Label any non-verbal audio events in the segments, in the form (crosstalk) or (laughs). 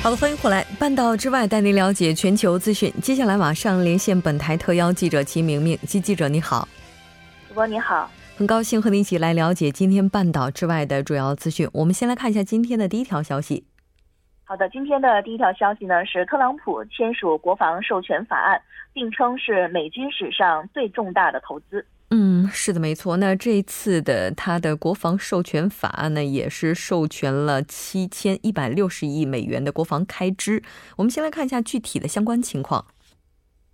好的，欢迎回来，半岛之外带您了解全球资讯。接下来马上连线本台特邀记者齐明明，齐记者你好，主播你好，很高兴和您一起来了解今天半岛之外的主要资讯。我们先来看一下今天的第一条消息。好的，今天的第一条消息呢是特朗普签署国防授权法案，并称是美军史上最重大的投资。嗯，是的，没错。那这一次的他的国防授权法案呢，也是授权了七千一百六十亿美元的国防开支。我们先来看一下具体的相关情况。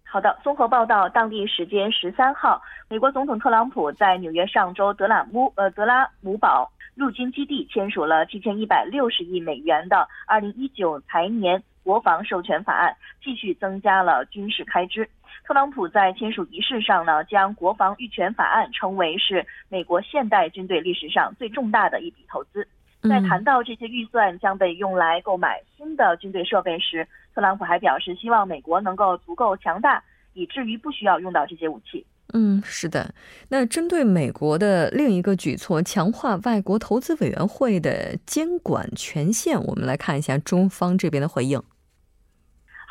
好的，综合报道，当地时间十三号，美国总统特朗普在纽约上州德拉姆呃德拉姆堡陆军基地签署了七千一百六十亿美元的二零一九财年国防授权法案，继续增加了军事开支。特朗普在签署仪式上呢，将国防预权法案称为是美国现代军队历史上最重大的一笔投资。在谈到这些预算将被用来购买新的军队设备时，特朗普还表示希望美国能够足够强大，以至于不需要用到这些武器。嗯，是的。那针对美国的另一个举措，强化外国投资委员会的监管权限，我们来看一下中方这边的回应。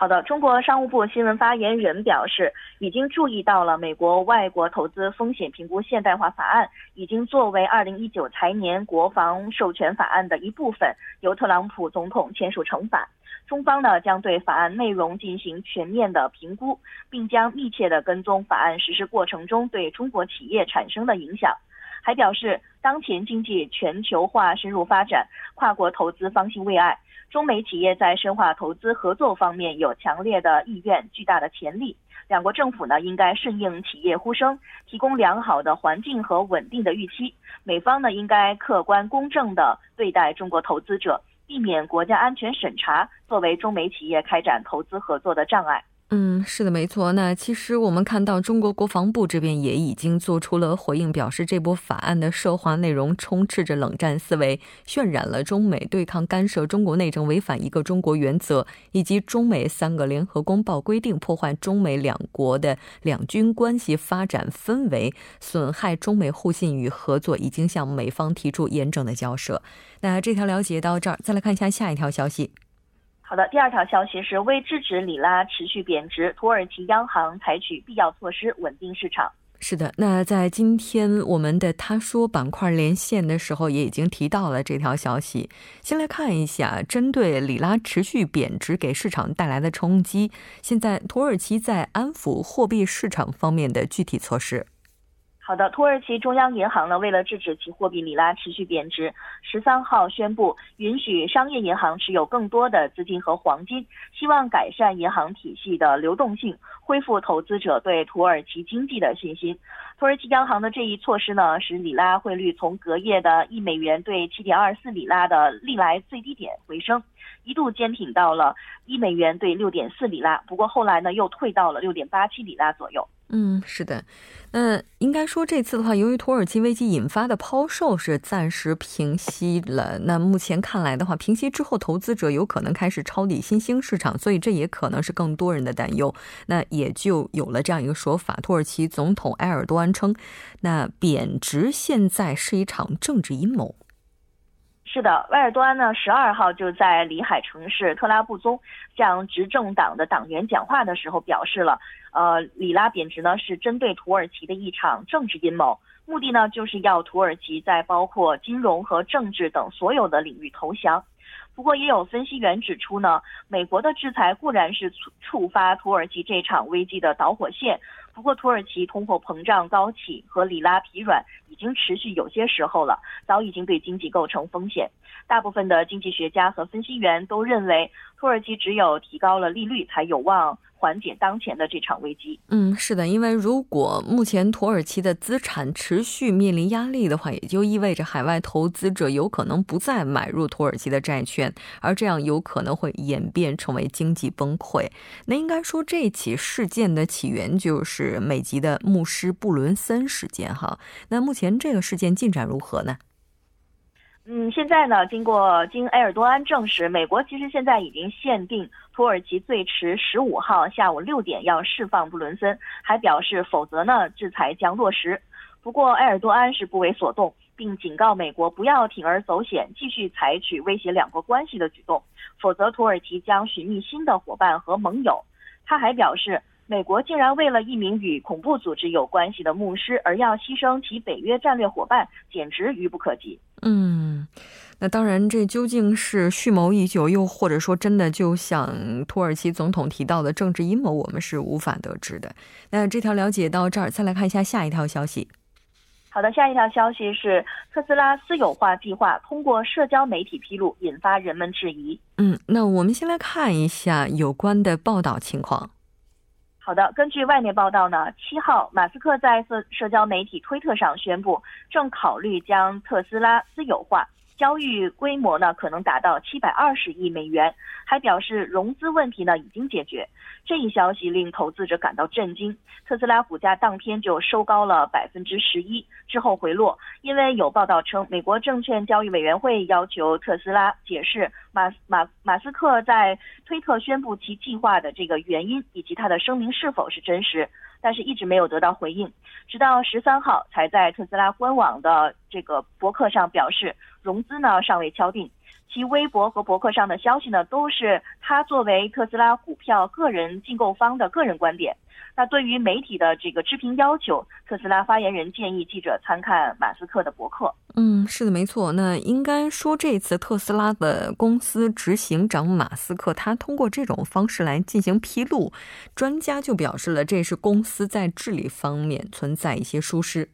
好的，中国商务部新闻发言人表示，已经注意到了美国外国投资风险评估现代化法案已经作为二零一九财年国防授权法案的一部分，由特朗普总统签署成法。中方呢将对法案内容进行全面的评估，并将密切的跟踪法案实施过程中对中国企业产生的影响。还表示，当前经济全球化深入发展，跨国投资方兴未艾。中美企业在深化投资合作方面有强烈的意愿、巨大的潜力。两国政府呢，应该顺应企业呼声，提供良好的环境和稳定的预期。美方呢，应该客观公正地对待中国投资者，避免国家安全审查作为中美企业开展投资合作的障碍。嗯，是的，没错。那其实我们看到，中国国防部这边也已经做出了回应，表示这波法案的涉华内容充斥着冷战思维，渲染了中美对抗、干涉中国内政、违反一个中国原则，以及中美三个联合公报规定，破坏中美两国的两军关系发展氛围，损害中美互信与合作，已经向美方提出严正的交涉。那这条了解到这儿，再来看一下下一条消息。好的，第二条消息是为制止里拉持续贬值，土耳其央行采取必要措施稳定市场。是的，那在今天我们的他说板块连线的时候，也已经提到了这条消息。先来看一下，针对里拉持续贬值给市场带来的冲击，现在土耳其在安抚货币市场方面的具体措施。好的，土耳其中央银行呢，为了制止其货币里拉持续贬值，十三号宣布允许商业银行持有更多的资金和黄金，希望改善银行体系的流动性，恢复投资者对土耳其经济的信心。土耳其央行的这一措施呢，使里拉汇率从隔夜的一美元兑七点二四里拉的历来最低点回升，一度坚挺到了一美元兑六点四里拉，不过后来呢，又退到了六点八七里拉左右。嗯，是的，那应该说这次的话，由于土耳其危机引发的抛售是暂时平息了。那目前看来的话，平息之后，投资者有可能开始抄底新兴市场，所以这也可能是更多人的担忧。那也就有了这样一个说法：土耳其总统埃尔多安称，那贬值现在是一场政治阴谋。是的，埃尔多安呢，十二号就在里海城市特拉布宗向执政党的党员讲话的时候表示了，呃，里拉贬值呢是针对土耳其的一场政治阴谋，目的呢就是要土耳其在包括金融和政治等所有的领域投降。不过，也有分析员指出呢，美国的制裁固然是触触发土耳其这场危机的导火线，不过，土耳其通货膨胀高企和里拉疲软已经持续有些时候了，早已经对经济构成风险。大部分的经济学家和分析员都认为，土耳其只有提高了利率，才有望。缓解当前的这场危机。嗯，是的，因为如果目前土耳其的资产持续面临压力的话，也就意味着海外投资者有可能不再买入土耳其的债券，而这样有可能会演变成为经济崩溃。那应该说，这起事件的起源就是美籍的牧师布伦森事件哈。那目前这个事件进展如何呢？嗯，现在呢，经过经埃尔多安证实，美国其实现在已经限定土耳其最迟十五号下午六点要释放布伦森，还表示否则呢，制裁将落实。不过埃尔多安是不为所动，并警告美国不要铤而走险，继续采取威胁两国关系的举动，否则土耳其将寻觅新的伙伴和盟友。他还表示。美国竟然为了一名与恐怖组织有关系的牧师而要牺牲其北约战略伙伴，简直愚不可及。嗯，那当然，这究竟是蓄谋已久，又或者说真的就像土耳其总统提到的政治阴谋，我们是无法得知的。那这条了解到这儿，再来看一下下一条消息。好的，下一条消息是特斯拉私有化计划通过社交媒体披露，引发人们质疑。嗯，那我们先来看一下有关的报道情况。好的，根据外媒报道呢，七号，马斯克在社社交媒体推特上宣布，正考虑将特斯拉私有化。交易规模呢可能达到七百二十亿美元，还表示融资问题呢已经解决。这一消息令投资者感到震惊，特斯拉股价当天就收高了百分之十一，之后回落。因为有报道称，美国证券交易委员会要求特斯拉解释马马马斯克在推特宣布其计划的这个原因，以及他的声明是否是真实。但是一直没有得到回应，直到十三号才在特斯拉官网的这个博客上表示融资呢尚未敲定。其微博和博客上的消息呢，都是他作为特斯拉股票个人竞购方的个人观点。那对于媒体的这个置评要求，特斯拉发言人建议记者参看马斯克的博客。嗯，是的，没错。那应该说，这次特斯拉的公司执行长马斯克，他通过这种方式来进行披露，专家就表示了，这是公司在治理方面存在一些疏失。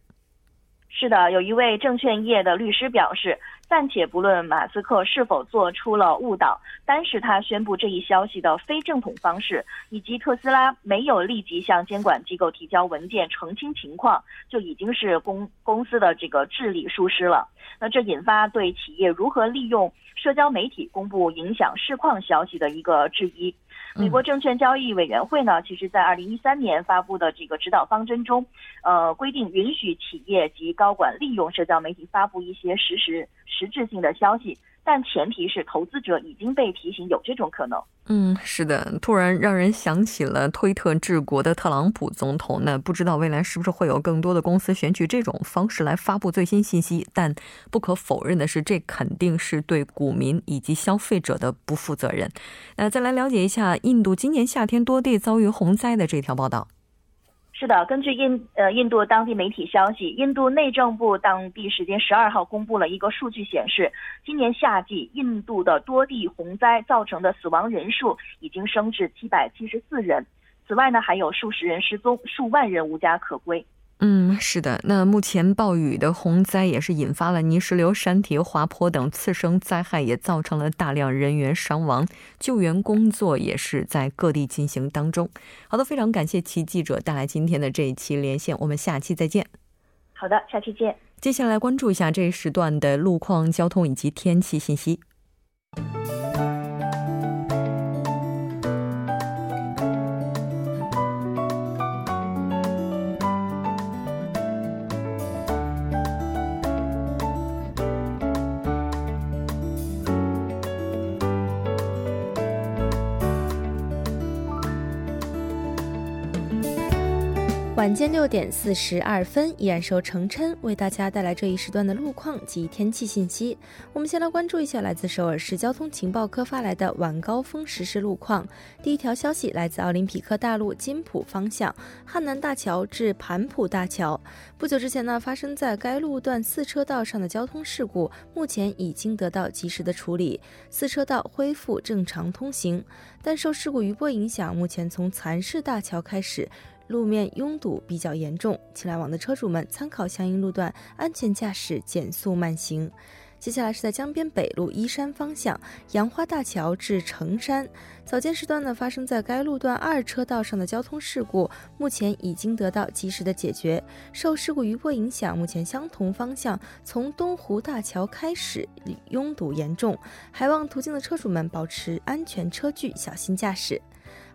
是的，有一位证券业的律师表示。暂且不论马斯克是否做出了误导，单是他宣布这一消息的非正统方式，以及特斯拉没有立即向监管机构提交文件澄清情况，就已经是公公司的这个治理疏失了。那这引发对企业如何利用社交媒体公布影响市况消息的一个质疑。美国证券交易委员会呢，其实在二零一三年发布的这个指导方针中，呃，规定允许企业及高管利用社交媒体发布一些实时、实质性的消息。但前提是投资者已经被提醒有这种可能。嗯，是的，突然让人想起了推特治国的特朗普总统。那不知道未来是不是会有更多的公司选取这种方式来发布最新信息？但不可否认的是，这肯定是对股民以及消费者的不负责任。那再来了解一下印度今年夏天多地遭遇洪灾的这条报道。是的，根据印呃印度当地媒体消息，印度内政部当地时间十二号公布了一个数据，显示今年夏季印度的多地洪灾造成的死亡人数已经升至七百七十四人。此外呢，还有数十人失踪，数万人无家可归。嗯，是的。那目前暴雨的洪灾也是引发了泥石流、山体滑坡等次生灾害，也造成了大量人员伤亡。救援工作也是在各地进行当中。好的，非常感谢齐记者带来今天的这一期连线，我们下期再见。好的，下期见。接下来关注一下这一时段的路况、交通以及天气信息。晚间六点四十二分，依然是由程琛为大家带来这一时段的路况及天气信息。我们先来关注一下来自首尔市交通情报科发来的晚高峰实时路况。第一条消息来自奥林匹克大路金浦方向汉南大桥至盘浦大桥，不久之前呢发生在该路段四车道上的交通事故，目前已经得到及时的处理，四车道恢复正常通行。但受事故余波影响，目前从蚕市大桥开始。路面拥堵比较严重，请来往的车主们参考相应路段，安全驾驶，减速慢行。接下来是在江边北路依山方向杨花大桥至城山，早间时段呢发生在该路段二车道上的交通事故，目前已经得到及时的解决。受事故余波影响，目前相同方向从东湖大桥开始拥堵严重，还望途经的车主们保持安全车距，小心驾驶。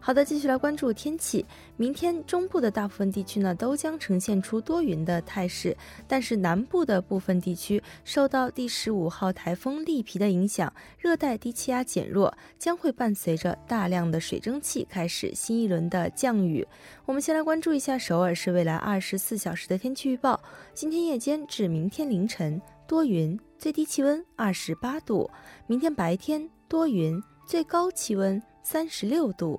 好的，继续来关注天气。明天中部的大部分地区呢都将呈现出多云的态势，但是南部的部分地区受到第十五号台风利皮的影响，热带低气压减弱，将会伴随着大量的水蒸气开始新一轮的降雨。我们先来关注一下首尔市未来二十四小时的天气预报：今天夜间至明天凌晨多云，最低气温二十八度；明天白天多云，最高气温三十六度。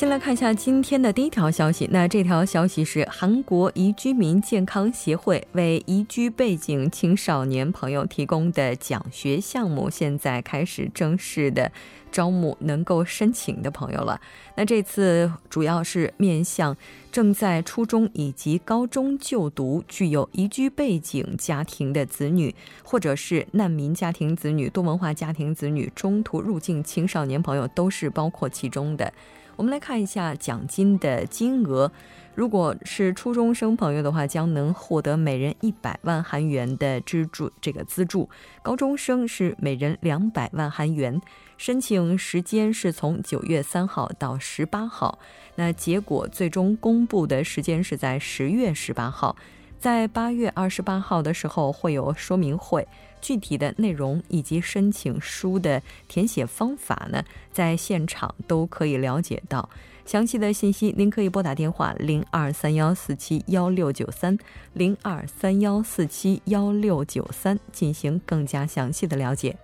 先来看一下今天的第一条消息。那这条消息是韩国移居民健康协会为移居背景青少年朋友提供的奖学项目，现在开始正式的招募能够申请的朋友了。那这次主要是面向正在初中以及高中就读、具有移居背景家庭的子女，或者是难民家庭子女、多文化家庭子女、中途入境青少年朋友，都是包括其中的。我们来看一下奖金的金额，如果是初中生朋友的话，将能获得每人一百万韩元的资助，这个资助；高中生是每人两百万韩元。申请时间是从九月三号到十八号，那结果最终公布的时间是在十月十八号，在八月二十八号的时候会有说明会。具体的内容以及申请书的填写方法呢，在现场都可以了解到。详细的信息，您可以拨打电话零二三幺四七幺六九三零二三幺四七幺六九三进行更加详细的了解。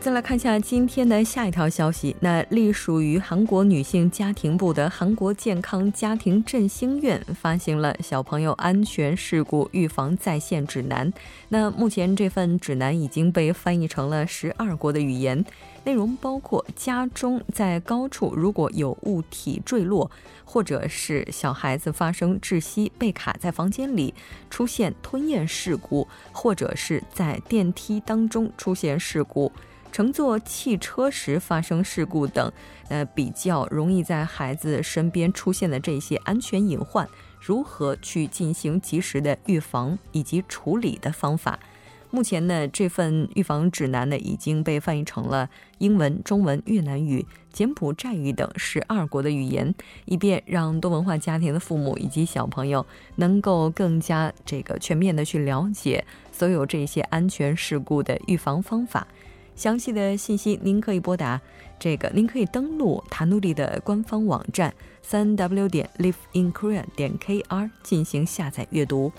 再来看一下今天的下一条消息。那隶属于韩国女性家庭部的韩国健康家庭振兴院发行了小朋友安全事故预防在线指南。那目前这份指南已经被翻译成了十二国的语言，内容包括家中在高处如果有物体坠落，或者是小孩子发生窒息被卡在房间里，出现吞咽事故，或者是在电梯当中出现事故。乘坐汽车时发生事故等，呃，比较容易在孩子身边出现的这些安全隐患，如何去进行及时的预防以及处理的方法？目前呢，这份预防指南呢已经被翻译成了英文、中文、越南语、柬埔寨语等十二国的语言，以便让多文化家庭的父母以及小朋友能够更加这个全面的去了解所有这些安全事故的预防方法。详细的信息，您可以拨打这个，您可以登录塔努里的官方网站三 w 点 liveinkorea 点 kr 进行下载阅读。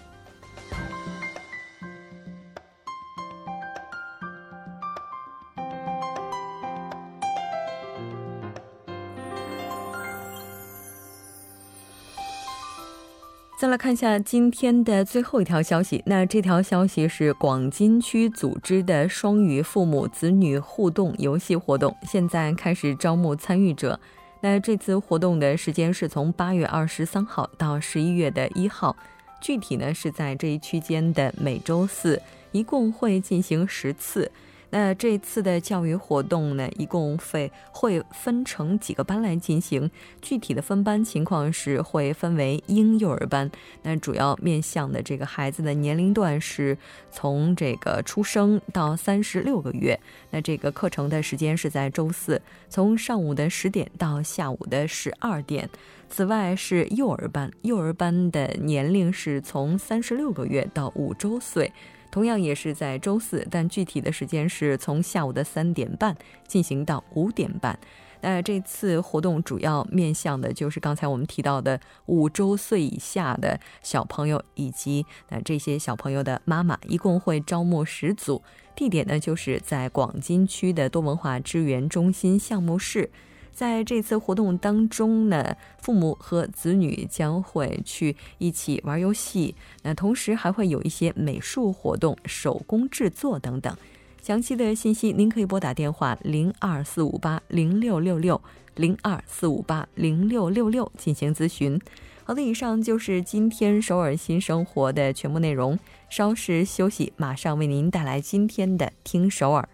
再来看一下今天的最后一条消息。那这条消息是广金区组织的双语父母子女互动游戏活动，现在开始招募参与者。那这次活动的时间是从八月二十三号到十一月的一号，具体呢是在这一区间的每周四，一共会进行十次。那这次的教育活动呢，一共会会分成几个班来进行。具体的分班情况是会分为婴幼儿班，那主要面向的这个孩子的年龄段是从这个出生到三十六个月。那这个课程的时间是在周四，从上午的十点到下午的十二点。此外是幼儿班，幼儿班的年龄是从三十六个月到五周岁。同样也是在周四，但具体的时间是从下午的三点半进行到五点半。那这次活动主要面向的就是刚才我们提到的五周岁以下的小朋友，以及那这些小朋友的妈妈，一共会招募十组。地点呢就是在广金区的多文化支援中心项目室。在这次活动当中呢，父母和子女将会去一起玩游戏，那同时还会有一些美术活动、手工制作等等。详细的信息您可以拨打电话零二四五八零六六六零二四五八零六六六进行咨询。好的，以上就是今天首尔新生活的全部内容。稍事休息，马上为您带来今天的听首尔。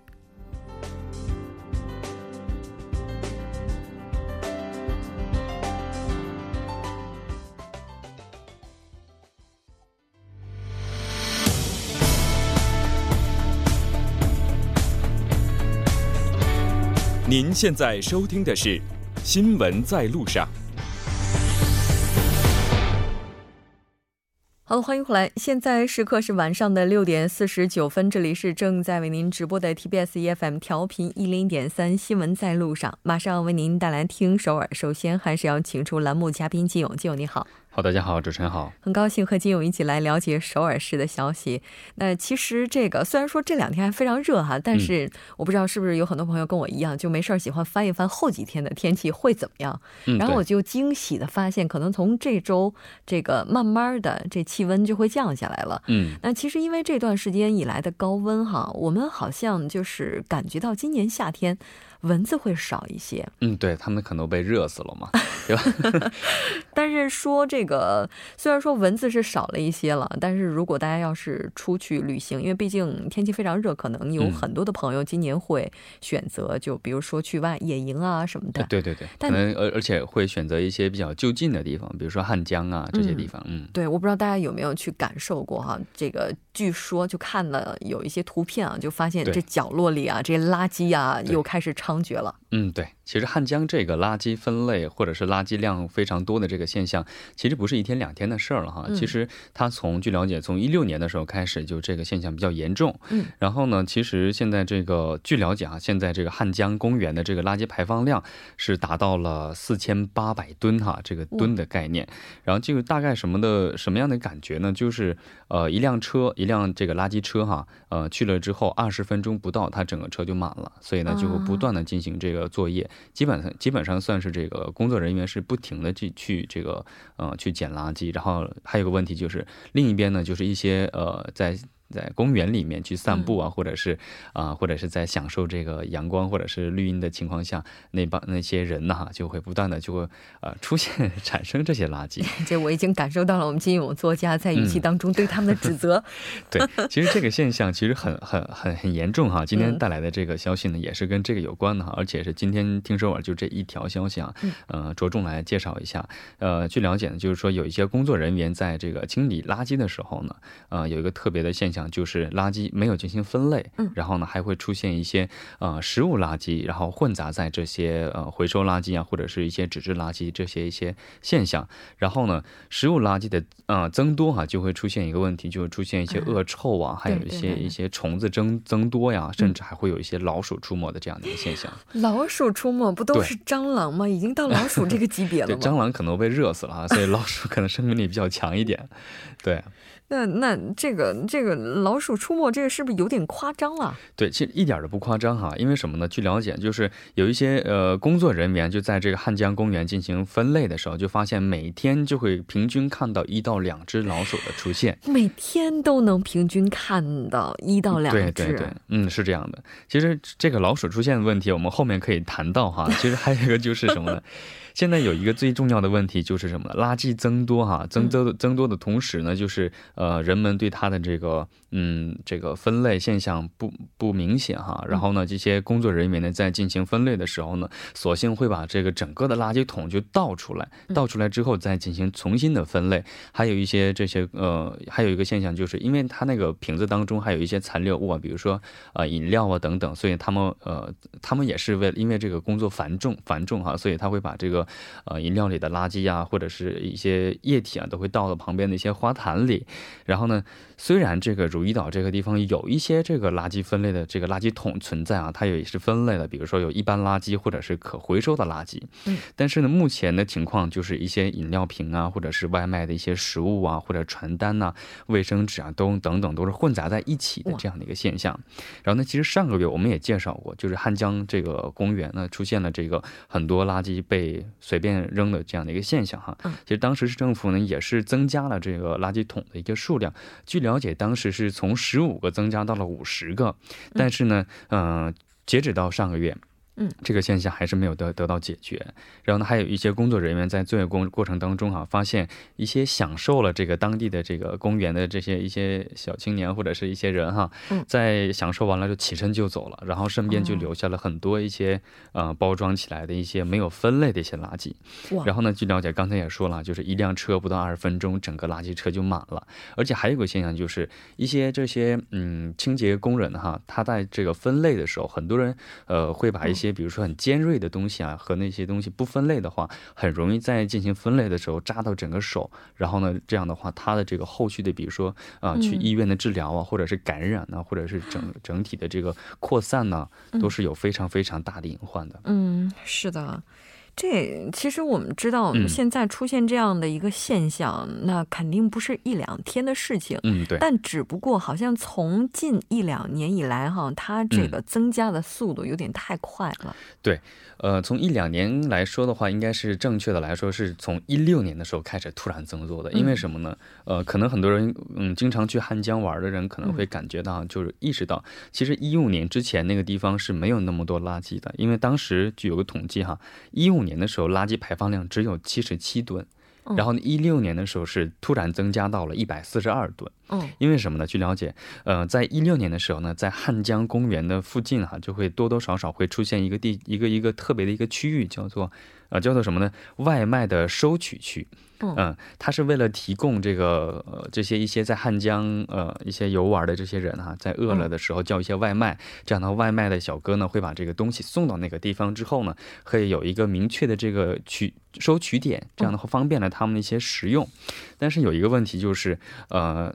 您现在收听的是《新闻在路上》。好，欢迎回来。现在时刻是晚上的六点四十九分，这里是正在为您直播的 TBS EFM 调频一零点三《新闻在路上》，马上为您带来听首尔。首先还是要请出栏目嘉宾金勇，金勇你好。好，大家好，主持人好，很高兴和金勇一起来了解首尔市的消息。那其实这个虽然说这两天还非常热哈，但是我不知道是不是有很多朋友跟我一样，就没事儿喜欢翻一翻后几天的天气会怎么样。然后我就惊喜的发现，可能从这周这个慢慢的这气温就会降下来了。嗯，那其实因为这段时间以来的高温哈，我们好像就是感觉到今年夏天。蚊子会少一些，嗯，对他们可能被热死了嘛，(laughs) 对吧？(laughs) 但是说这个，虽然说蚊子是少了一些了，但是如果大家要是出去旅行，因为毕竟天气非常热，可能有很多的朋友今年会选择，就比如说去外野营啊什么的。对对对，可能而而且会选择一些比较就近的地方，比如说汉江啊这些地方。嗯，对，我不知道大家有没有去感受过哈，这个据说就看了有一些图片啊，就发现这角落里啊，这些垃圾啊又开始猖獗了。嗯，对。其实汉江这个垃圾分类或者是垃圾量非常多的这个现象，其实不是一天两天的事儿了哈。其实它从据了解，从一六年的时候开始就这个现象比较严重。嗯，然后呢，其实现在这个据了解啊，现在这个汉江公园的这个垃圾排放量是达到了四千八百吨哈，这个吨的概念。然后这个大概什么的什么样的感觉呢？就是呃一辆车一辆这个垃圾车哈，呃去了之后二十分钟不到，它整个车就满了，所以呢就会不断的进行这个作业。基本上基本上算是这个工作人员是不停的去去这个呃去捡垃圾，然后还有个问题就是另一边呢就是一些呃在。在公园里面去散步啊，或者是啊，或者是在享受这个阳光或者是绿荫的情况下，那帮那些人呢，哈，就会不断的就会呃出现产生这些垃圾。(laughs) 这我已经感受到了我们金勇作家在语气当中对他们的指责。(laughs) 对，其实这个现象其实很很很很严重哈。今天带来的这个消息呢，也是跟这个有关的哈，而且是今天听说我就这一条消息啊，呃，着重来介绍一下。呃，据了解呢，就是说有一些工作人员在这个清理垃圾的时候呢，呃，有一个特别的现象。讲就是垃圾没有进行分类，嗯，然后呢还会出现一些呃食物垃圾，然后混杂在这些呃回收垃圾啊或者是一些纸质垃圾这些一些现象，然后呢食物垃圾的呃增多哈就会出现一个问题，就会出现一些恶臭啊，还有一些一些虫子增增多呀，甚至还会有一些老鼠出没的这样的一个现象。老鼠出没不都是蟑螂吗？已经到老鼠这个级别了 (laughs) 对？蟑螂可能被热死了啊，所以老鼠可能生命力比较强一点，对。那那这个这个老鼠出没，这个是不是有点夸张了？对，其实一点都不夸张哈。因为什么呢？据了解，就是有一些呃工作人员就在这个汉江公园进行分类的时候，就发现每天就会平均看到一到两只老鼠的出现。每天都能平均看到一到两只。对对对，嗯，是这样的。其实这个老鼠出现的问题，我们后面可以谈到哈。其实还有一个就是什么呢？(laughs) 现在有一个最重要的问题就是什么？垃圾增多哈，增多增多的同时呢，就是呃，人们对它的这个嗯，这个分类现象不不明显哈。然后呢，这些工作人员呢，在进行分类的时候呢，索性会把这个整个的垃圾桶就倒出来，倒出来之后再进行重新的分类。还有一些这些呃，还有一个现象就是，因为它那个瓶子当中还有一些残留物啊，比如说呃饮料啊等等，所以他们呃他们也是为因为这个工作繁重繁重哈，所以他会把这个呃饮料里的垃圾啊，或者是一些液体啊，都会倒到旁边的一些花坛里。然后呢，虽然这个如意岛这个地方有一些这个垃圾分类的这个垃圾桶存在啊，它也是分类的，比如说有一般垃圾或者是可回收的垃圾。嗯，但是呢，目前的情况就是一些饮料瓶啊，或者是外卖的一些食物啊，或者传单呐、卫生纸啊，都等等都是混杂在一起的这样的一个现象。然后呢，其实上个月我们也介绍过，就是汉江这个公园呢出现了这个很多垃圾被随便扔的这样的一个现象哈。嗯，其实当时市政府呢也是增加了这个垃圾桶的一个数量。据了解，当时是从十五个增加到了五十个，但是呢，嗯，截止到上个月。嗯，这个现象还是没有得得到解决。然后呢，还有一些工作人员在作业工过程当中哈，发现一些享受了这个当地的这个公园的这些一些小青年或者是一些人哈，在享受完了就起身就走了，然后身边就留下了很多一些呃包装起来的一些没有分类的一些垃圾。然后呢，据了解，刚才也说了，就是一辆车不到二十分钟，整个垃圾车就满了。而且还有个现象就是，一些这些嗯清洁工人哈，他在这个分类的时候，很多人呃会把一些比如说很尖锐的东西啊，和那些东西不分类的话，很容易在进行分类的时候扎到整个手，然后呢，这样的话，它的这个后续的，比如说啊，去医院的治疗啊，或者是感染呢，或者是整整体的这个扩散呢，都是有非常非常大的隐患的。嗯，是的。这其实我们知道，现在出现这样的一个现象，那肯定不是一两天的事情。嗯，对。但只不过好像从近一两年以来，哈，它这个增加的速度有点太快了。对。呃，从一两年来说的话，应该是正确的来说，是从一六年的时候开始突然增多的。因为什么呢？呃，可能很多人，嗯，经常去汉江玩的人可能会感觉到，就是意识到，其实一五年之前那个地方是没有那么多垃圾的。因为当时就有个统计哈，一五年的时候垃圾排放量只有七十七吨。然后一六年的时候是突然增加到了一百四十二吨。嗯，因为什么呢？据了解，呃，在一六年的时候呢，在汉江公园的附近哈，就会多多少少会出现一个地一个一个特别的一个区域，叫做呃叫做什么呢？外卖的收取区。嗯，它是为了提供这个呃这些一些在汉江呃一些游玩的这些人哈，在饿了的时候叫一些外卖，这样的外卖的小哥呢会把这个东西送到那个地方之后呢，可以有一个明确的这个取收取点，这样的话方便了他们的一些食用。但是有一个问题就是呃。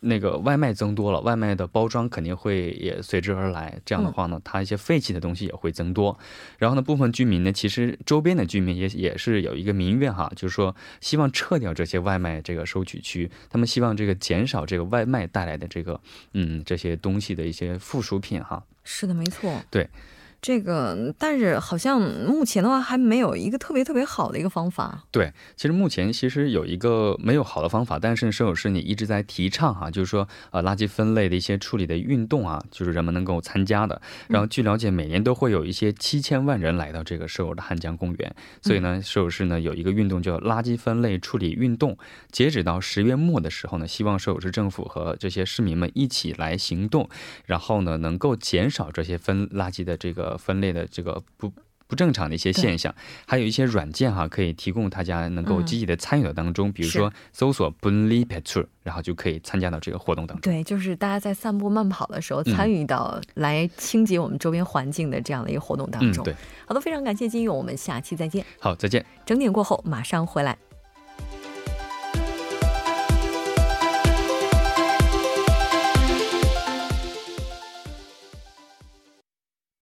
那个外卖增多了，外卖的包装肯定会也随之而来。这样的话呢，它一些废弃的东西也会增多。然后呢，部分居民呢，其实周边的居民也也是有一个民怨哈，就是说希望撤掉这些外卖这个收取区，他们希望这个减少这个外卖带来的这个嗯这些东西的一些附属品哈。是的，没错。对。这个，但是好像目前的话还没有一个特别特别好的一个方法。对，其实目前其实有一个没有好的方法，但是摄影师你一直在提倡哈，就是说呃垃圾分类的一些处理的运动啊，就是人们能够参加的。然后据了解，每年都会有一些七千万人来到这个首尔的汉江公园，所以呢，摄影师呢有一个运动叫垃圾分类处理运动。截止到十月末的时候呢，希望摄影师政府和这些市民们一起来行动，然后呢能够减少这些分垃圾的这个。分类的这个不不正常的一些现象，还有一些软件哈，可以提供大家能够积极的参与到当中，比如说搜索 “bunli petrol”，然后就可以参加到这个活动当中。对，就是大家在散步慢跑的时候，参与到来清洁我们周边环境的这样的一个活动当中。对，好的，非常感谢金勇，我们下期再见。好，再见。整点过后马上回来。